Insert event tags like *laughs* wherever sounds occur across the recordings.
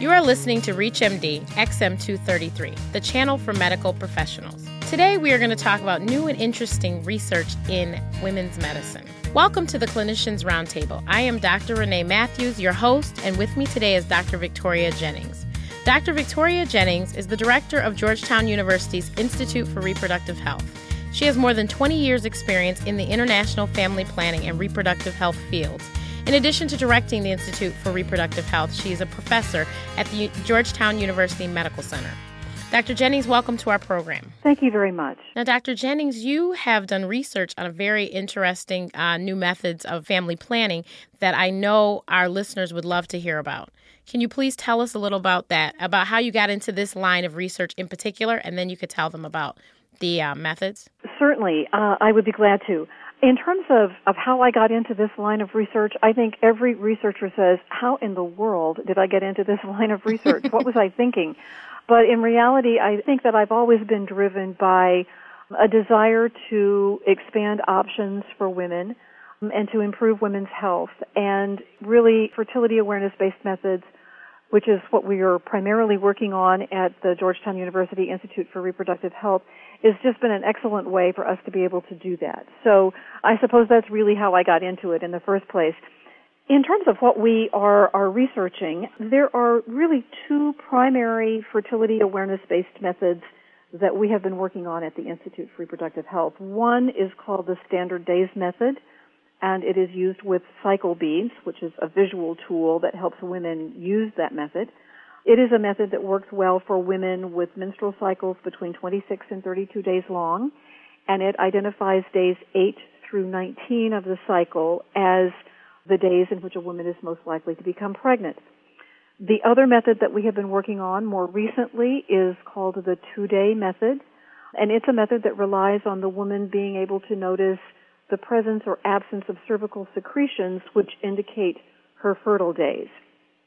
You are listening to ReachMD XM233, the channel for medical professionals. Today, we are going to talk about new and interesting research in women's medicine. Welcome to the Clinicians Roundtable. I am Dr. Renee Matthews, your host, and with me today is Dr. Victoria Jennings. Dr. Victoria Jennings is the director of Georgetown University's Institute for Reproductive Health. She has more than 20 years' experience in the international family planning and reproductive health fields. In addition to directing the Institute for Reproductive Health, she is a professor at the Georgetown University Medical Center. Dr. Jennings, welcome to our program. Thank you very much. Now, Dr. Jennings, you have done research on a very interesting uh, new methods of family planning that I know our listeners would love to hear about. Can you please tell us a little about that, about how you got into this line of research in particular, and then you could tell them about the uh, methods? Certainly, uh, I would be glad to. In terms of, of how I got into this line of research, I think every researcher says, How in the world did I get into this *laughs* line of research? what was I thinking? But in reality, I think that I've always been driven by a desire to expand options for women um, and to improve women's health and really fertility awareness based methods which is what we are primarily working on at the Georgetown University Institute for Reproductive Health, has just been an excellent way for us to be able to do that. So I suppose that's really how I got into it in the first place. In terms of what we are, are researching, there are really two primary fertility awareness based methods that we have been working on at the Institute for Reproductive Health. One is called the Standard Days Method, and it is used with cycle beads, which is a visual tool that helps women use that method. It is a method that works well for women with menstrual cycles between 26 and 32 days long, and it identifies days 8 through 19 of the cycle as the days in which a woman is most likely to become pregnant. The other method that we have been working on more recently is called the two day method, and it's a method that relies on the woman being able to notice the presence or absence of cervical secretions which indicate her fertile days.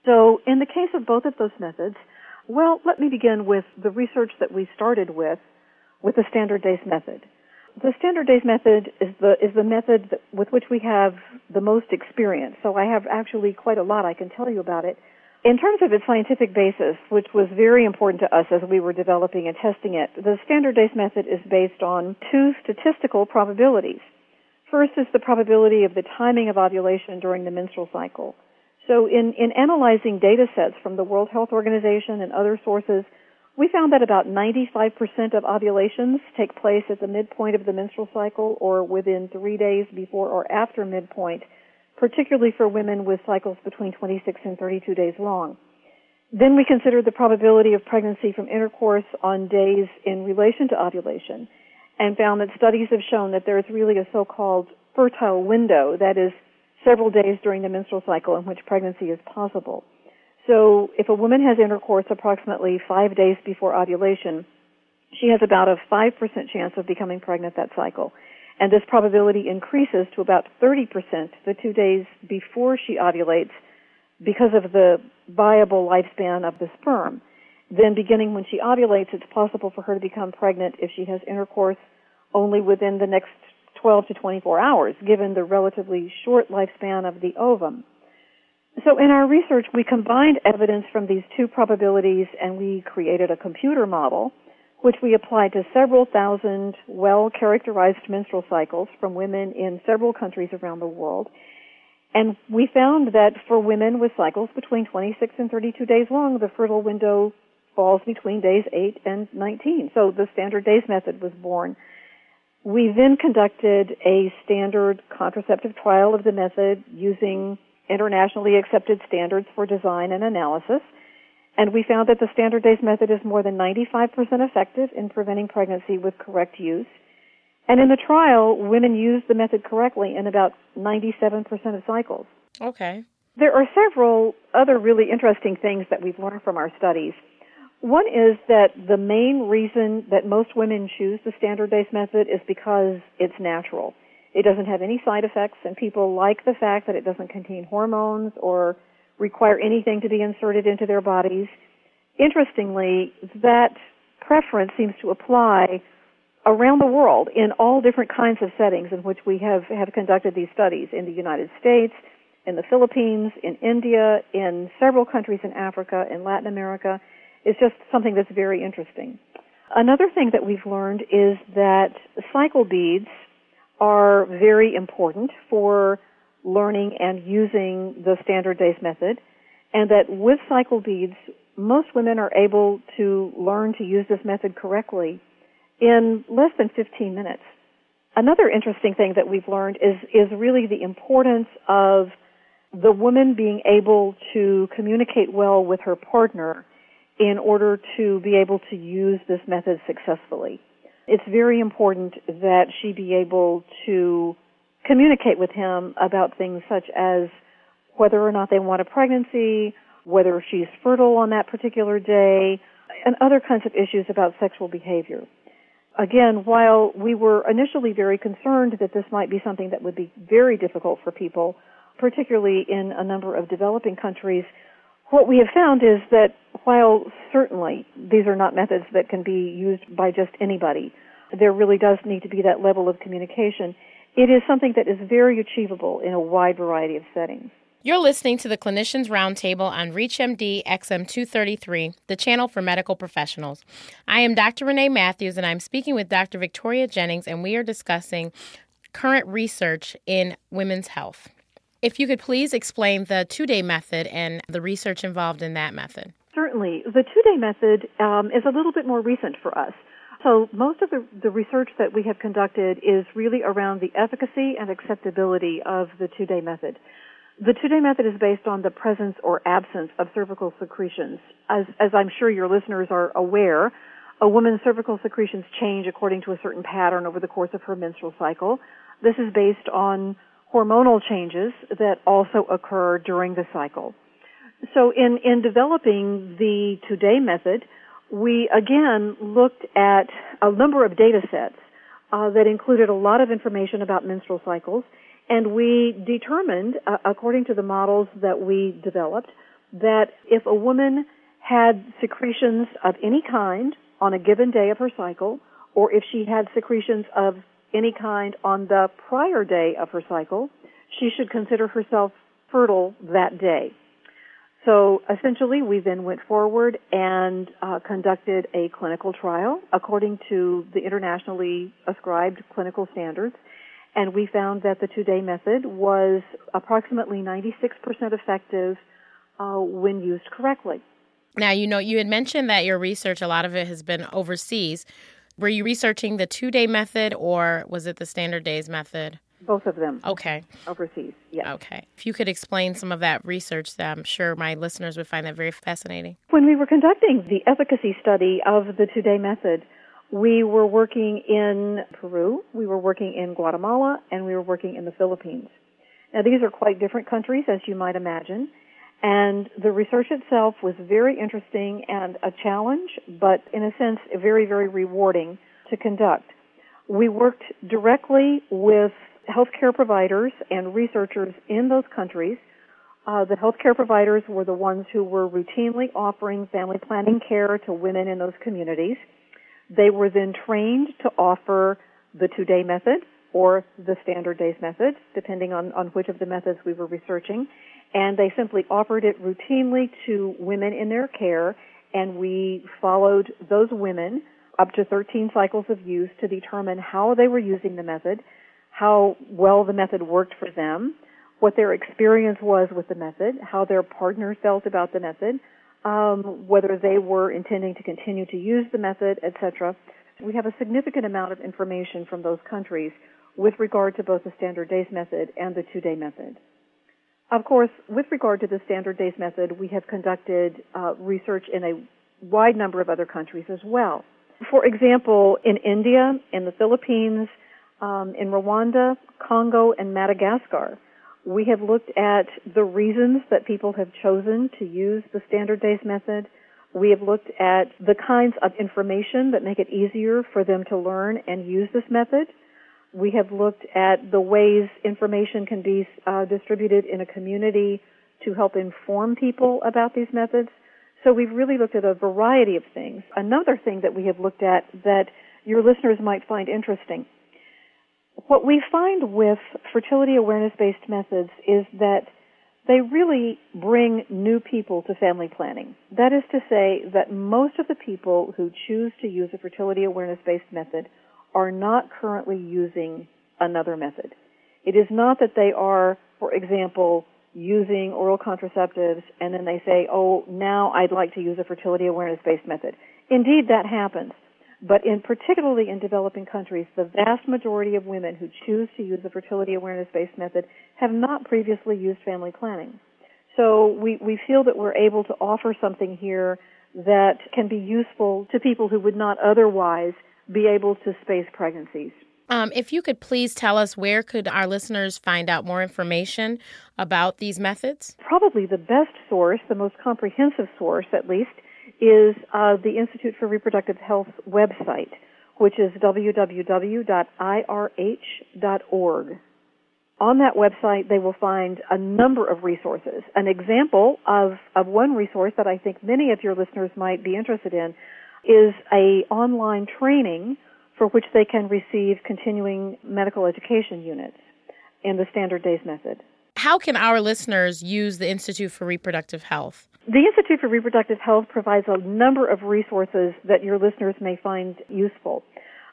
So in the case of both of those methods, well, let me begin with the research that we started with, with the standard days method. The standard days method is the is the method that, with which we have the most experience. So I have actually quite a lot I can tell you about it. In terms of its scientific basis, which was very important to us as we were developing and testing it, the standard days method is based on two statistical probabilities. First is the probability of the timing of ovulation during the menstrual cycle. So in, in analyzing data sets from the World Health Organization and other sources, we found that about 95% of ovulations take place at the midpoint of the menstrual cycle or within three days before or after midpoint, particularly for women with cycles between 26 and 32 days long. Then we considered the probability of pregnancy from intercourse on days in relation to ovulation and found that studies have shown that there is really a so-called fertile window, that is, several days during the menstrual cycle in which pregnancy is possible. So if a woman has intercourse approximately five days before ovulation, she has about a 5% chance of becoming pregnant that cycle. And this probability increases to about 30% the two days before she ovulates because of the viable lifespan of the sperm. Then beginning when she ovulates, it's possible for her to become pregnant if she has intercourse only within the next 12 to 24 hours, given the relatively short lifespan of the ovum. So in our research, we combined evidence from these two probabilities and we created a computer model which we applied to several thousand well-characterized menstrual cycles from women in several countries around the world. And we found that for women with cycles between 26 and 32 days long, the fertile window falls between days 8 and 19. So the standard days method was born. We then conducted a standard contraceptive trial of the method using internationally accepted standards for design and analysis. And we found that the standard days method is more than 95% effective in preventing pregnancy with correct use. And in the trial, women used the method correctly in about 97% of cycles. Okay. There are several other really interesting things that we've learned from our studies. One is that the main reason that most women choose the standard days method is because it's natural. It doesn't have any side effects and people like the fact that it doesn't contain hormones or require anything to be inserted into their bodies. Interestingly, that preference seems to apply around the world in all different kinds of settings in which we have, have conducted these studies in the United States, in the Philippines, in India, in several countries in Africa, in Latin America. It's just something that's very interesting. Another thing that we've learned is that cycle beads are very important for learning and using the standard days method, and that with cycle beads, most women are able to learn to use this method correctly in less than 15 minutes. Another interesting thing that we've learned is, is really the importance of the woman being able to communicate well with her partner in order to be able to use this method successfully. It's very important that she be able to communicate with him about things such as whether or not they want a pregnancy, whether she's fertile on that particular day, and other kinds of issues about sexual behavior. Again, while we were initially very concerned that this might be something that would be very difficult for people, particularly in a number of developing countries, what we have found is that while certainly these are not methods that can be used by just anybody, there really does need to be that level of communication. It is something that is very achievable in a wide variety of settings. You're listening to the Clinicians Roundtable on ReachMD XM233, the channel for medical professionals. I am Dr. Renee Matthews, and I'm speaking with Dr. Victoria Jennings, and we are discussing current research in women's health. If you could please explain the two day method and the research involved in that method. Certainly. The two day method um, is a little bit more recent for us. So most of the, the research that we have conducted is really around the efficacy and acceptability of the two day method. The two-day method is based on the presence or absence of cervical secretions. As, as I'm sure your listeners are aware, a woman's cervical secretions change according to a certain pattern over the course of her menstrual cycle. This is based on hormonal changes that also occur during the cycle. So in, in developing the two-day method, we again looked at a number of data sets uh, that included a lot of information about menstrual cycles and we determined, uh, according to the models that we developed, that if a woman had secretions of any kind on a given day of her cycle, or if she had secretions of any kind on the prior day of her cycle, she should consider herself fertile that day. So essentially, we then went forward and uh, conducted a clinical trial according to the internationally ascribed clinical standards and we found that the two-day method was approximately 96% effective uh, when used correctly. Now, you know, you had mentioned that your research, a lot of it has been overseas. Were you researching the two-day method, or was it the standard days method? Both of them. Okay. Overseas, yeah. Okay. If you could explain some of that research, I'm sure my listeners would find that very fascinating. When we were conducting the efficacy study of the two-day method, we were working in Peru, we were working in Guatemala, and we were working in the Philippines. Now these are quite different countries as you might imagine, and the research itself was very interesting and a challenge, but in a sense very, very rewarding to conduct. We worked directly with healthcare providers and researchers in those countries. Uh, the healthcare providers were the ones who were routinely offering family planning care to women in those communities. They were then trained to offer the two-day method or the standard days method, depending on, on which of the methods we were researching. And they simply offered it routinely to women in their care, and we followed those women up to 13 cycles of use to determine how they were using the method, how well the method worked for them, what their experience was with the method, how their partner felt about the method, um, whether they were intending to continue to use the method, etc. We have a significant amount of information from those countries with regard to both the standard days method and the two-day method. Of course, with regard to the standard days method, we have conducted uh, research in a wide number of other countries as well. For example, in India, in the Philippines, um, in Rwanda, Congo, and Madagascar, we have looked at the reasons that people have chosen to use the standard days method. We have looked at the kinds of information that make it easier for them to learn and use this method. We have looked at the ways information can be uh, distributed in a community to help inform people about these methods. So we've really looked at a variety of things. Another thing that we have looked at that your listeners might find interesting what we find with fertility awareness based methods is that they really bring new people to family planning. That is to say that most of the people who choose to use a fertility awareness based method are not currently using another method. It is not that they are, for example, using oral contraceptives and then they say, oh, now I'd like to use a fertility awareness based method. Indeed, that happens. But in particularly in developing countries, the vast majority of women who choose to use a fertility awareness based method have not previously used family planning. So we, we feel that we're able to offer something here that can be useful to people who would not otherwise be able to space pregnancies. Um, if you could please tell us where could our listeners find out more information about these methods? Probably the best source, the most comprehensive source at least, is uh, the Institute for Reproductive Health website, which is www.irh.org. On that website, they will find a number of resources. An example of, of one resource that I think many of your listeners might be interested in is a online training for which they can receive continuing medical education units in the standard days method. How can our listeners use the Institute for Reproductive Health? The Institute for Reproductive Health provides a number of resources that your listeners may find useful.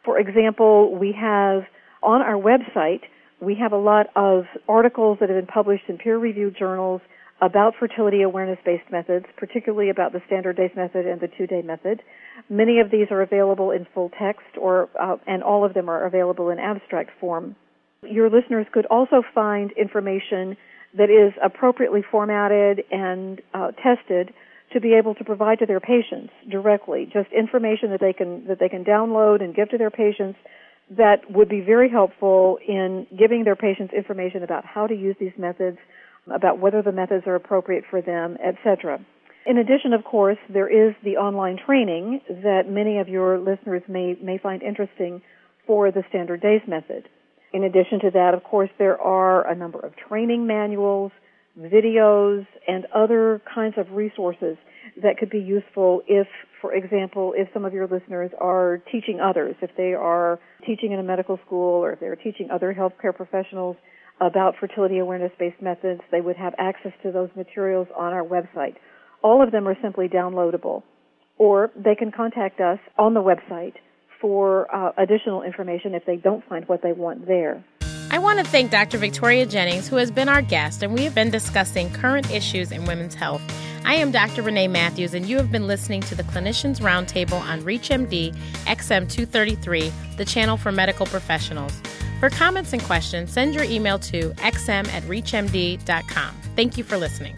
For example, we have on our website, we have a lot of articles that have been published in peer-reviewed journals about fertility awareness-based methods, particularly about the standard days method and the two-day method. Many of these are available in full text, or uh, and all of them are available in abstract form. Your listeners could also find information that is appropriately formatted and uh, tested to be able to provide to their patients directly, just information that they can that they can download and give to their patients that would be very helpful in giving their patients information about how to use these methods, about whether the methods are appropriate for them, etc. In addition, of course, there is the online training that many of your listeners may may find interesting for the standard days method. In addition to that, of course, there are a number of training manuals, videos, and other kinds of resources that could be useful if, for example, if some of your listeners are teaching others, if they are teaching in a medical school or if they're teaching other healthcare professionals about fertility awareness based methods, they would have access to those materials on our website. All of them are simply downloadable. Or they can contact us on the website for uh, additional information if they don't find what they want there. I want to thank Dr. Victoria Jennings, who has been our guest, and we have been discussing current issues in women's health. I am Dr. Renee Matthews, and you have been listening to the Clinicians Roundtable on ReachMD XM233, the channel for medical professionals. For comments and questions, send your email to xm at reachmd.com. Thank you for listening.